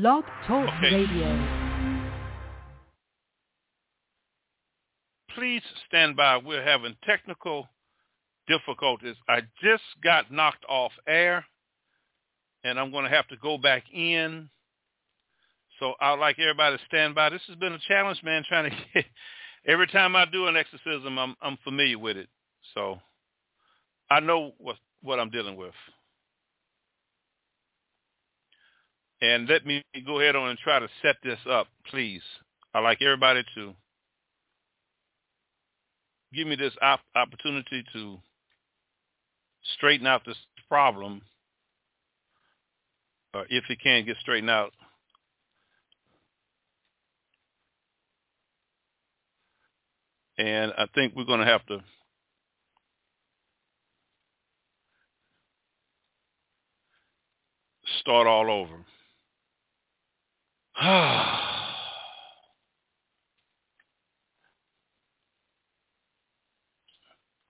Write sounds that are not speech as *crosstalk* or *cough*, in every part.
Blog Talk Okay. Radio. Please stand by. We're having technical difficulties. I just got knocked off air, and I'm going to have to go back in. So I'd like everybody to stand by. This has been a challenge, man, trying to *laughs* get... Every time I do an exorcism, I'm, I'm familiar with it. So I know what, what I'm dealing with. And let me go ahead on and try to set this up, please. I'd like everybody to give me this op- opportunity to straighten out this problem, or if it can't get straightened out. And I think we're going to have to start all over. *sighs*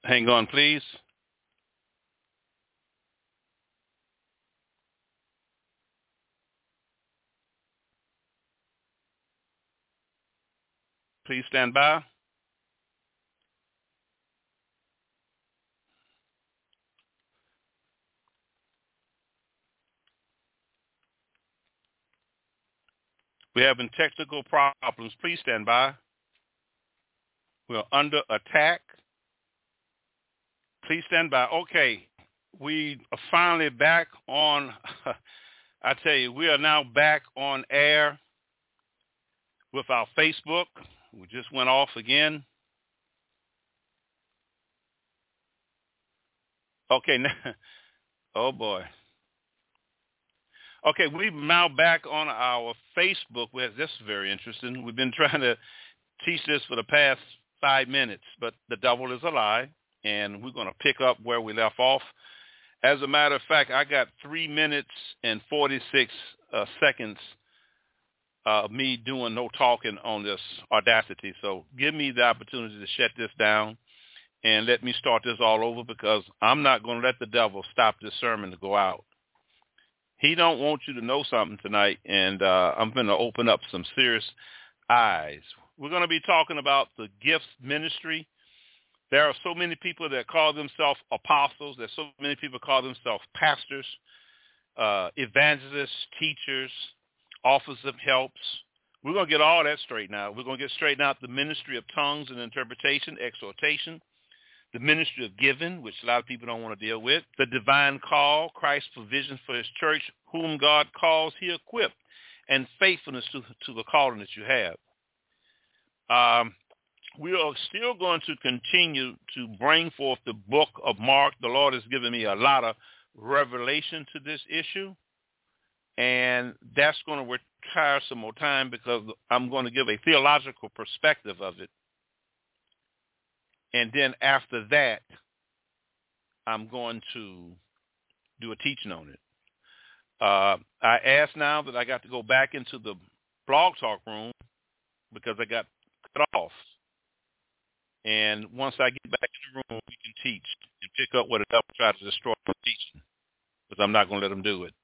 Hang on, please. Please stand by. We're having technical problems. Please stand by. We're under attack. Please stand by. Okay, we are finally back on. *laughs* I tell you, we are now back on air with our Facebook. We just went off again. Okay, *laughs* now, oh boy. Okay, we're now back on our Facebook. This is very interesting. We've been *laughs* trying to teach this for the past five minutes, but the devil is a lie, and we're going to pick up where we left off. As a matter of fact, I got three minutes and 46 uh, seconds of me doing no talking on this audacity. So give me the opportunity to shut this down and let me start this all over because I'm not going to let the devil stop this sermon to go out. He don't want you to know something tonight, and uh, I'm going to open up some serious eyes. We're going to be talking about the gifts ministry. There are so many people that call themselves apostles. There's so many people call themselves pastors, uh, evangelists, teachers, office of helps. We're going to get all that straightened out. We're going to get straightened out the ministry of tongues and interpretation, exhortation, the ministry of giving, which a lot of people don't want to deal with, the divine call, Christ's provision for his church, whom God calls, he equipped, and faithfulness to, to the calling that you have. Um, we are still going to continue to bring forth the book of Mark. The Lord has given me a lot of revelation to this issue, and that's going to require some more time because I'm going to give a theological perspective of it and then after that, I'm going to do a teaching on it. Uh, I asked now that I got to go back into the blog talk room because I got cut off. And once I get back in the room, we can teach and pick up what the devil tried to destroy my teaching because I'm not going to let him do it.